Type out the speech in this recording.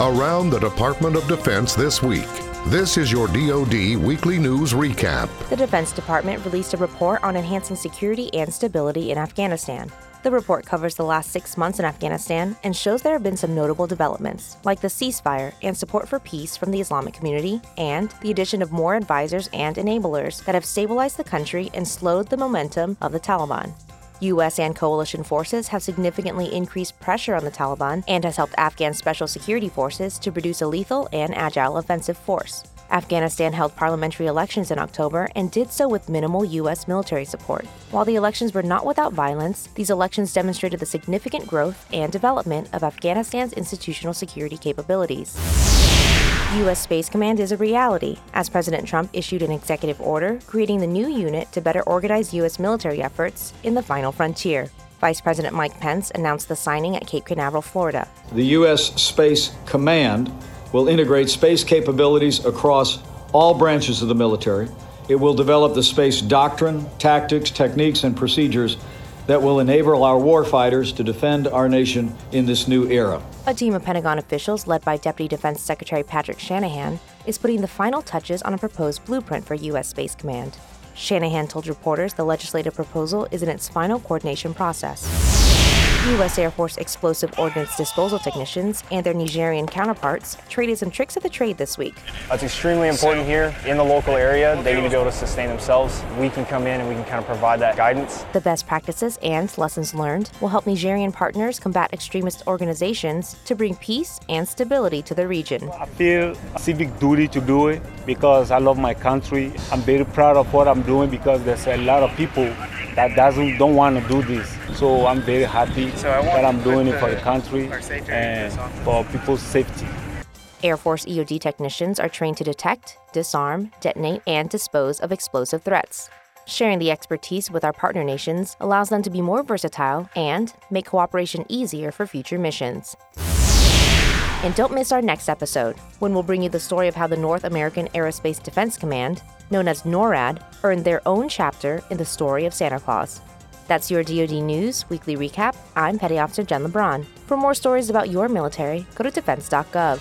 Around the Department of Defense this week. This is your DoD Weekly News Recap. The Defense Department released a report on enhancing security and stability in Afghanistan. The report covers the last six months in Afghanistan and shows there have been some notable developments, like the ceasefire and support for peace from the Islamic community, and the addition of more advisors and enablers that have stabilized the country and slowed the momentum of the Taliban. U.S. and coalition forces have significantly increased pressure on the Taliban and has helped Afghan special security forces to produce a lethal and agile offensive force. Afghanistan held parliamentary elections in October and did so with minimal U.S. military support. While the elections were not without violence, these elections demonstrated the significant growth and development of Afghanistan's institutional security capabilities. U.S. Space Command is a reality, as President Trump issued an executive order creating the new unit to better organize U.S. military efforts in the final frontier. Vice President Mike Pence announced the signing at Cape Canaveral, Florida. The U.S. Space Command will integrate space capabilities across all branches of the military. It will develop the space doctrine, tactics, techniques, and procedures that will enable our warfighters to defend our nation in this new era. A team of Pentagon officials, led by Deputy Defense Secretary Patrick Shanahan, is putting the final touches on a proposed blueprint for U.S. Space Command. Shanahan told reporters the legislative proposal is in its final coordination process. U.S. Air Force explosive ordnance disposal technicians and their Nigerian counterparts traded some tricks of the trade this week. It's extremely important here in the local area. They need to be able to sustain themselves. We can come in and we can kind of provide that guidance. The best practices and lessons learned will help Nigerian partners combat extremist organizations to bring peace and stability to the region. I feel a civic duty to do it because I love my country. I'm very proud of what I'm doing because there's a lot of people that doesn't don't want to do this. So I'm very happy so that I'm doing it for the country and for people's safety. Air Force EOD technicians are trained to detect, disarm, detonate, and dispose of explosive threats. Sharing the expertise with our partner nations allows them to be more versatile and make cooperation easier for future missions. And don't miss our next episode, when we'll bring you the story of how the North American Aerospace Defense Command, known as NORAD, earned their own chapter in the story of Santa Claus. That's your DoD News Weekly Recap. I'm Petty Officer Jen LeBron. For more stories about your military, go to defense.gov.